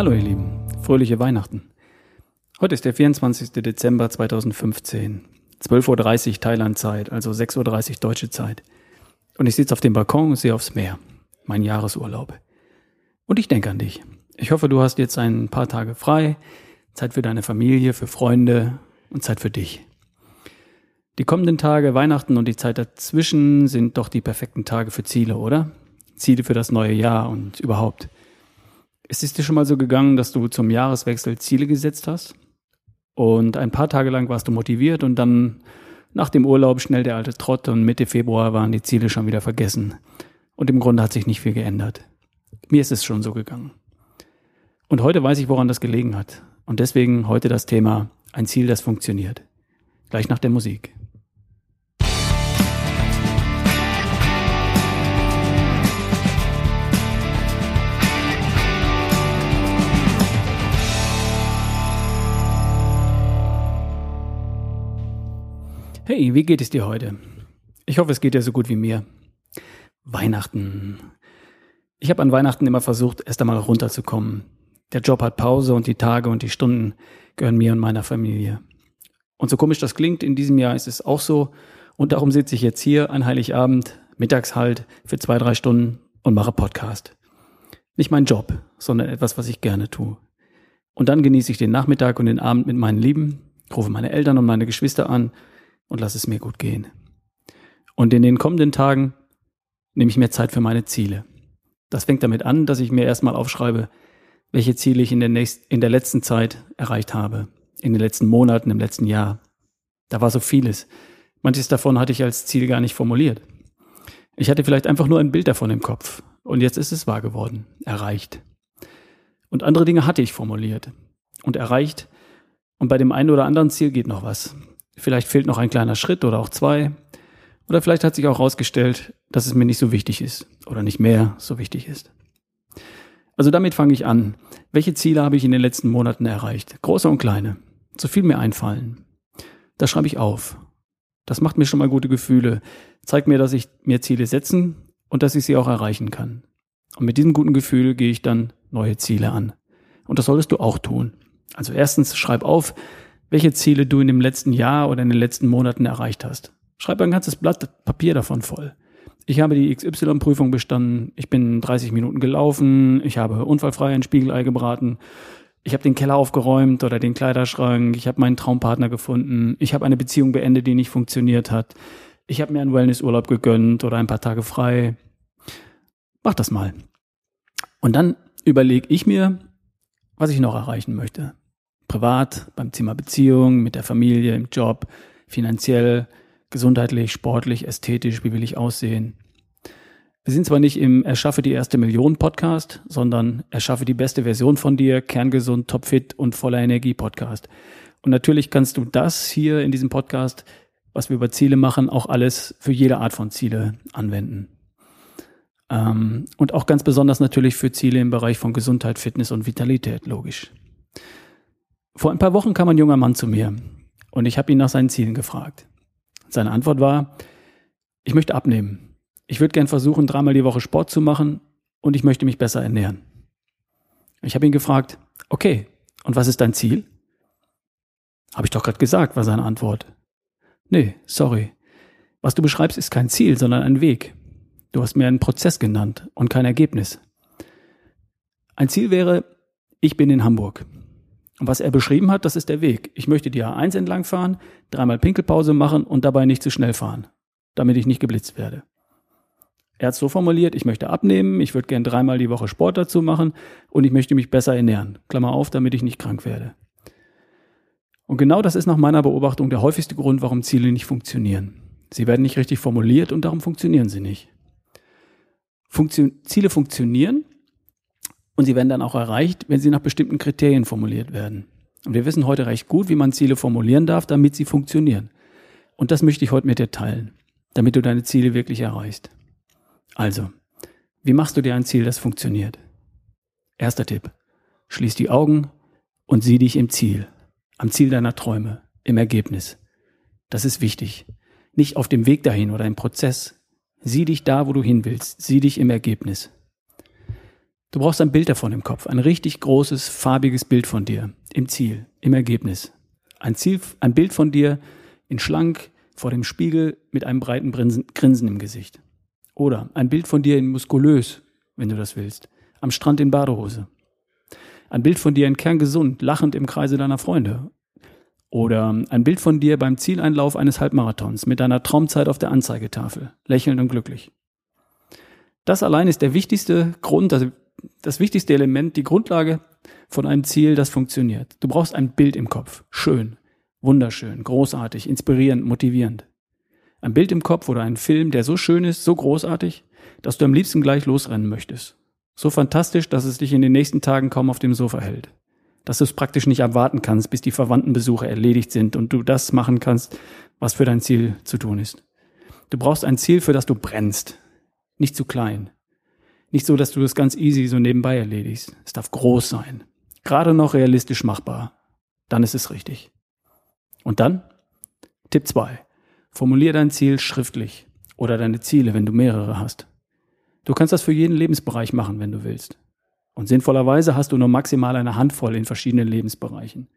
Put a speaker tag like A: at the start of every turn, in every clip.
A: Hallo ihr Lieben, fröhliche Weihnachten. Heute ist der 24. Dezember 2015, 12.30 Uhr Thailand-Zeit, also 6.30 Uhr deutsche Zeit. Und ich sitze auf dem Balkon und sehe aufs Meer, mein Jahresurlaub. Und ich denke an dich. Ich hoffe, du hast jetzt ein paar Tage frei, Zeit für deine Familie, für Freunde und Zeit für dich. Die kommenden Tage, Weihnachten und die Zeit dazwischen sind doch die perfekten Tage für Ziele, oder? Ziele für das neue Jahr und überhaupt. Ist es dir schon mal so gegangen, dass du zum Jahreswechsel Ziele gesetzt hast? Und ein paar Tage lang warst du motiviert und dann nach dem Urlaub schnell der alte Trott und Mitte Februar waren die Ziele schon wieder vergessen. Und im Grunde hat sich nicht viel geändert. Mir ist es schon so gegangen. Und heute weiß ich, woran das gelegen hat. Und deswegen heute das Thema ein Ziel, das funktioniert. Gleich nach der Musik. Hey, wie geht es dir heute? Ich hoffe, es geht dir so gut wie mir. Weihnachten. Ich habe an Weihnachten immer versucht, erst einmal runterzukommen. Der Job hat Pause und die Tage und die Stunden gehören mir und meiner Familie. Und so komisch das klingt, in diesem Jahr ist es auch so. Und darum sitze ich jetzt hier an Heiligabend, Mittagshalt für zwei, drei Stunden und mache Podcast. Nicht mein Job, sondern etwas, was ich gerne tue. Und dann genieße ich den Nachmittag und den Abend mit meinen Lieben, rufe meine Eltern und meine Geschwister an und lass es mir gut gehen. Und in den kommenden Tagen nehme ich mir Zeit für meine Ziele. Das fängt damit an, dass ich mir erstmal aufschreibe, welche Ziele ich in der, nächsten, in der letzten Zeit erreicht habe, in den letzten Monaten, im letzten Jahr. Da war so vieles. Manches davon hatte ich als Ziel gar nicht formuliert. Ich hatte vielleicht einfach nur ein Bild davon im Kopf. Und jetzt ist es wahr geworden, erreicht. Und andere Dinge hatte ich formuliert und erreicht. Und bei dem einen oder anderen Ziel geht noch was. Vielleicht fehlt noch ein kleiner Schritt oder auch zwei. Oder vielleicht hat sich auch herausgestellt, dass es mir nicht so wichtig ist oder nicht mehr so wichtig ist. Also damit fange ich an. Welche Ziele habe ich in den letzten Monaten erreicht? Große und kleine. So viel mir einfallen. Das schreibe ich auf. Das macht mir schon mal gute Gefühle. Zeigt mir, dass ich mir Ziele setzen und dass ich sie auch erreichen kann. Und mit diesem guten Gefühl gehe ich dann neue Ziele an. Und das solltest du auch tun. Also erstens schreib auf, welche Ziele du in dem letzten Jahr oder in den letzten Monaten erreicht hast. Schreib ein ganzes Blatt Papier davon voll. Ich habe die XY-Prüfung bestanden, ich bin 30 Minuten gelaufen, ich habe unfallfrei ein Spiegelei gebraten, ich habe den Keller aufgeräumt oder den Kleiderschrank, ich habe meinen Traumpartner gefunden, ich habe eine Beziehung beendet, die nicht funktioniert hat, ich habe mir einen Wellnessurlaub gegönnt oder ein paar Tage frei. Mach das mal. Und dann überlege ich mir, was ich noch erreichen möchte privat, beim Thema Beziehung, mit der Familie, im Job, finanziell, gesundheitlich, sportlich, ästhetisch, wie will ich aussehen. Wir sind zwar nicht im Erschaffe die erste Million Podcast, sondern Erschaffe die beste Version von dir, kerngesund, topfit und voller Energie Podcast. Und natürlich kannst du das hier in diesem Podcast, was wir über Ziele machen, auch alles für jede Art von Ziele anwenden. Ähm, und auch ganz besonders natürlich für Ziele im Bereich von Gesundheit, Fitness und Vitalität, logisch. Vor ein paar Wochen kam ein junger Mann zu mir und ich habe ihn nach seinen Zielen gefragt. Seine Antwort war, ich möchte abnehmen. Ich würde gern versuchen, dreimal die Woche Sport zu machen und ich möchte mich besser ernähren. Ich habe ihn gefragt, okay, und was ist dein Ziel? Habe ich doch gerade gesagt, war seine Antwort. Nee, sorry. Was du beschreibst, ist kein Ziel, sondern ein Weg. Du hast mir einen Prozess genannt und kein Ergebnis. Ein Ziel wäre, ich bin in Hamburg. Und was er beschrieben hat, das ist der Weg. Ich möchte die A1 entlang fahren, dreimal Pinkelpause machen und dabei nicht zu schnell fahren, damit ich nicht geblitzt werde. Er hat es so formuliert, ich möchte abnehmen, ich würde gern dreimal die Woche Sport dazu machen und ich möchte mich besser ernähren. Klammer auf, damit ich nicht krank werde. Und genau das ist nach meiner Beobachtung der häufigste Grund, warum Ziele nicht funktionieren. Sie werden nicht richtig formuliert und darum funktionieren sie nicht. Funktion Ziele funktionieren, und sie werden dann auch erreicht, wenn sie nach bestimmten Kriterien formuliert werden. Und wir wissen heute recht gut, wie man Ziele formulieren darf, damit sie funktionieren. Und das möchte ich heute mit dir teilen, damit du deine Ziele wirklich erreichst. Also, wie machst du dir ein Ziel, das funktioniert? Erster Tipp. Schließ die Augen und sieh dich im Ziel, am Ziel deiner Träume, im Ergebnis. Das ist wichtig. Nicht auf dem Weg dahin oder im Prozess. Sieh dich da, wo du hin willst. Sieh dich im Ergebnis. Du brauchst ein Bild davon im Kopf, ein richtig großes, farbiges Bild von dir, im Ziel, im Ergebnis. Ein Ziel, ein Bild von dir in schlank, vor dem Spiegel mit einem breiten Grinsen im Gesicht. Oder ein Bild von dir in muskulös, wenn du das willst, am Strand in Badehose. Ein Bild von dir in kerngesund, lachend im Kreise deiner Freunde. Oder ein Bild von dir beim Zieleinlauf eines Halbmarathons mit deiner Traumzeit auf der Anzeigetafel, lächelnd und glücklich. Das allein ist der wichtigste Grund, das wichtigste Element, die Grundlage von einem Ziel, das funktioniert. Du brauchst ein Bild im Kopf. Schön, wunderschön, großartig, inspirierend, motivierend. Ein Bild im Kopf oder ein Film, der so schön ist, so großartig, dass du am liebsten gleich losrennen möchtest. So fantastisch, dass es dich in den nächsten Tagen kaum auf dem Sofa hält. Dass du es praktisch nicht erwarten kannst, bis die Verwandtenbesuche erledigt sind und du das machen kannst, was für dein Ziel zu tun ist. Du brauchst ein Ziel, für das du brennst. Nicht zu klein. Nicht so, dass du das ganz easy so nebenbei erledigst. Es darf groß sein. Gerade noch realistisch machbar. Dann ist es richtig. Und dann? Tipp 2. Formulier dein Ziel schriftlich oder deine Ziele, wenn du mehrere hast. Du kannst das für jeden Lebensbereich machen, wenn du willst. Und sinnvollerweise hast du nur maximal eine Handvoll in verschiedenen Lebensbereichen.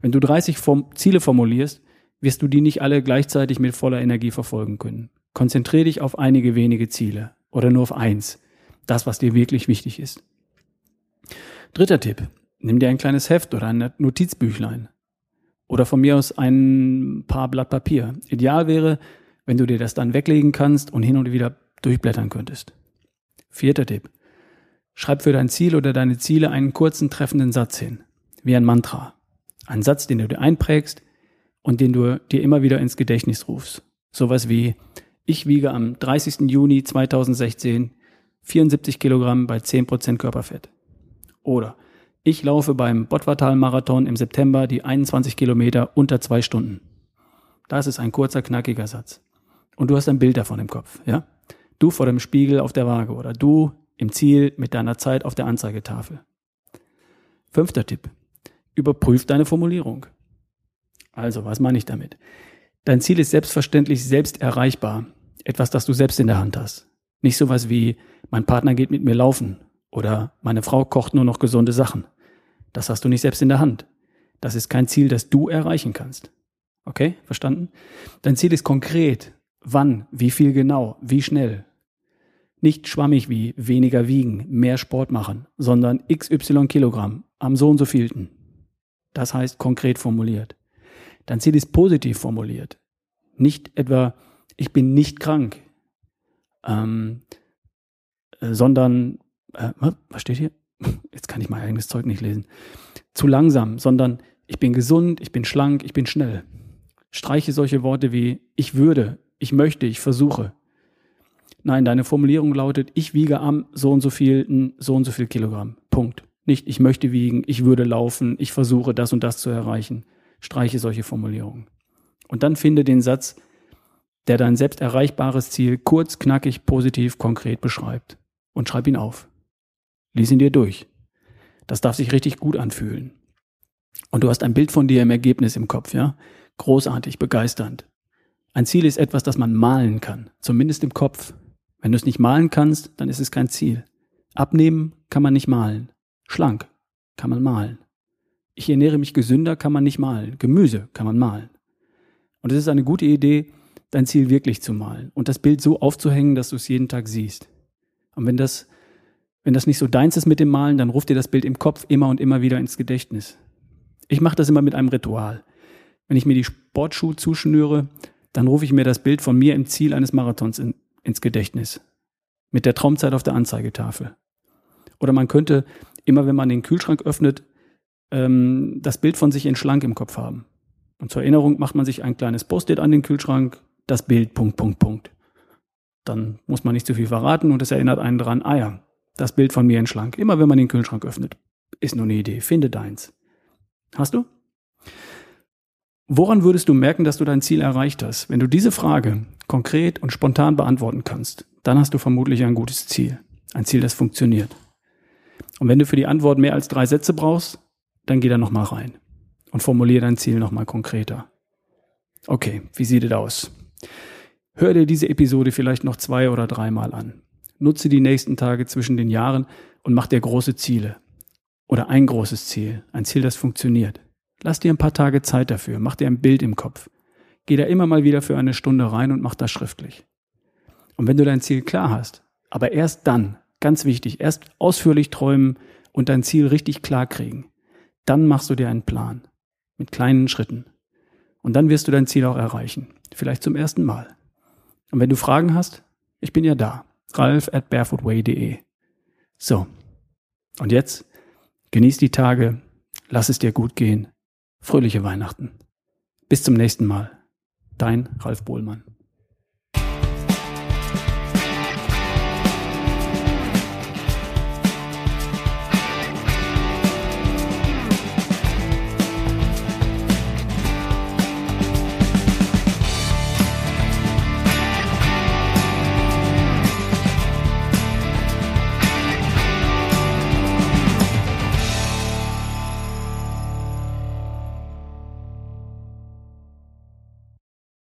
A: Wenn du 30 Form Ziele formulierst, wirst du die nicht alle gleichzeitig mit voller Energie verfolgen können. Konzentriere dich auf einige wenige Ziele oder nur auf eins das, was dir wirklich wichtig ist. Dritter Tipp. Nimm dir ein kleines Heft oder ein Notizbüchlein. Oder von mir aus ein paar Blatt Papier. Ideal wäre, wenn du dir das dann weglegen kannst und hin und wieder durchblättern könntest. Vierter Tipp. Schreib für dein Ziel oder deine Ziele einen kurzen treffenden Satz hin. Wie ein Mantra. Ein Satz, den du dir einprägst und den du dir immer wieder ins Gedächtnis rufst. Sowas wie, ich wiege am 30. Juni 2016 74 Kilogramm bei 10% Körperfett. Oder ich laufe beim Bottwartal-Marathon im September die 21 Kilometer unter zwei Stunden. Das ist ein kurzer, knackiger Satz. Und du hast ein Bild davon im Kopf, ja? Du vor dem Spiegel auf der Waage oder du im Ziel mit deiner Zeit auf der Anzeigetafel. Fünfter Tipp. Überprüf deine Formulierung. Also, was meine ich damit? Dein Ziel ist selbstverständlich selbst erreichbar. Etwas, das du selbst in der Hand hast. Nicht sowas wie, mein Partner geht mit mir laufen oder meine Frau kocht nur noch gesunde Sachen. Das hast du nicht selbst in der Hand. Das ist kein Ziel, das du erreichen kannst. Okay, verstanden? Dein Ziel ist konkret. Wann, wie viel genau, wie schnell. Nicht schwammig wie weniger wiegen, mehr Sport machen, sondern XY Kilogramm am so und so vielten. Das heißt konkret formuliert. Dein Ziel ist positiv formuliert. Nicht etwa, ich bin nicht krank, ähm, äh, sondern, äh, was steht hier? Jetzt kann ich mein eigenes Zeug nicht lesen. Zu langsam, sondern ich bin gesund, ich bin schlank, ich bin schnell. Streiche solche Worte wie ich würde, ich möchte, ich versuche. Nein, deine Formulierung lautet, ich wiege am so und so viel, so und so viel Kilogramm. Punkt. Nicht, ich möchte wiegen, ich würde laufen, ich versuche das und das zu erreichen. Streiche solche Formulierungen. Und dann finde den Satz, der dein selbst erreichbares Ziel kurz, knackig, positiv, konkret beschreibt. Und schreib ihn auf. Lies ihn dir durch. Das darf sich richtig gut anfühlen. Und du hast ein Bild von dir im Ergebnis im Kopf, ja? Großartig, begeisternd. Ein Ziel ist etwas, das man malen kann, zumindest im Kopf. Wenn du es nicht malen kannst, dann ist es kein Ziel. Abnehmen kann man nicht malen. Schlank kann man malen. Ich ernähre mich gesünder kann man nicht malen. Gemüse kann man malen. Und es ist eine gute Idee, dein Ziel wirklich zu malen und das Bild so aufzuhängen, dass du es jeden Tag siehst. Und wenn das, wenn das nicht so deins ist mit dem Malen, dann ruft dir das Bild im Kopf immer und immer wieder ins Gedächtnis. Ich mache das immer mit einem Ritual. Wenn ich mir die Sportschuhe zuschnüre, dann rufe ich mir das Bild von mir im Ziel eines Marathons in, ins Gedächtnis. Mit der Traumzeit auf der Anzeigetafel. Oder man könnte immer, wenn man den Kühlschrank öffnet, ähm, das Bild von sich in schlank im Kopf haben. Und zur Erinnerung macht man sich ein kleines Post-it an den Kühlschrank, das Bild, Punkt, Punkt, Punkt. Dann muss man nicht zu viel verraten und es erinnert einen dran, ah ja, das Bild von mir in schlank. Immer wenn man den Kühlschrank öffnet. Ist nur eine Idee. Finde deins. Hast du? Woran würdest du merken, dass du dein Ziel erreicht hast? Wenn du diese Frage konkret und spontan beantworten kannst, dann hast du vermutlich ein gutes Ziel. Ein Ziel, das funktioniert. Und wenn du für die Antwort mehr als drei Sätze brauchst, dann geh da nochmal rein und formulier dein Ziel nochmal konkreter. Okay, wie sieht es aus? Hör dir diese Episode vielleicht noch zwei oder dreimal an. nutze die nächsten Tage zwischen den Jahren und mach dir große Ziele. Oder ein großes Ziel, ein Ziel, das funktioniert. Lass dir ein paar Tage Zeit dafür, mach dir ein Bild im Kopf. Geh da immer mal wieder für eine Stunde rein und mach das schriftlich. Und wenn du dein Ziel klar hast, aber erst dann, ganz wichtig, erst ausführlich träumen und dein Ziel richtig klar kriegen, dann machst du dir einen Plan. Mit kleinen Schritten. Und dann wirst du dein Ziel auch erreichen. Vielleicht zum ersten Mal. Und wenn du Fragen hast, ich bin ja da. Ralf at barefootway.de. So. Und jetzt genieß die Tage, lass es dir gut gehen. Fröhliche Weihnachten. Bis zum nächsten Mal. Dein Ralf Bohlmann.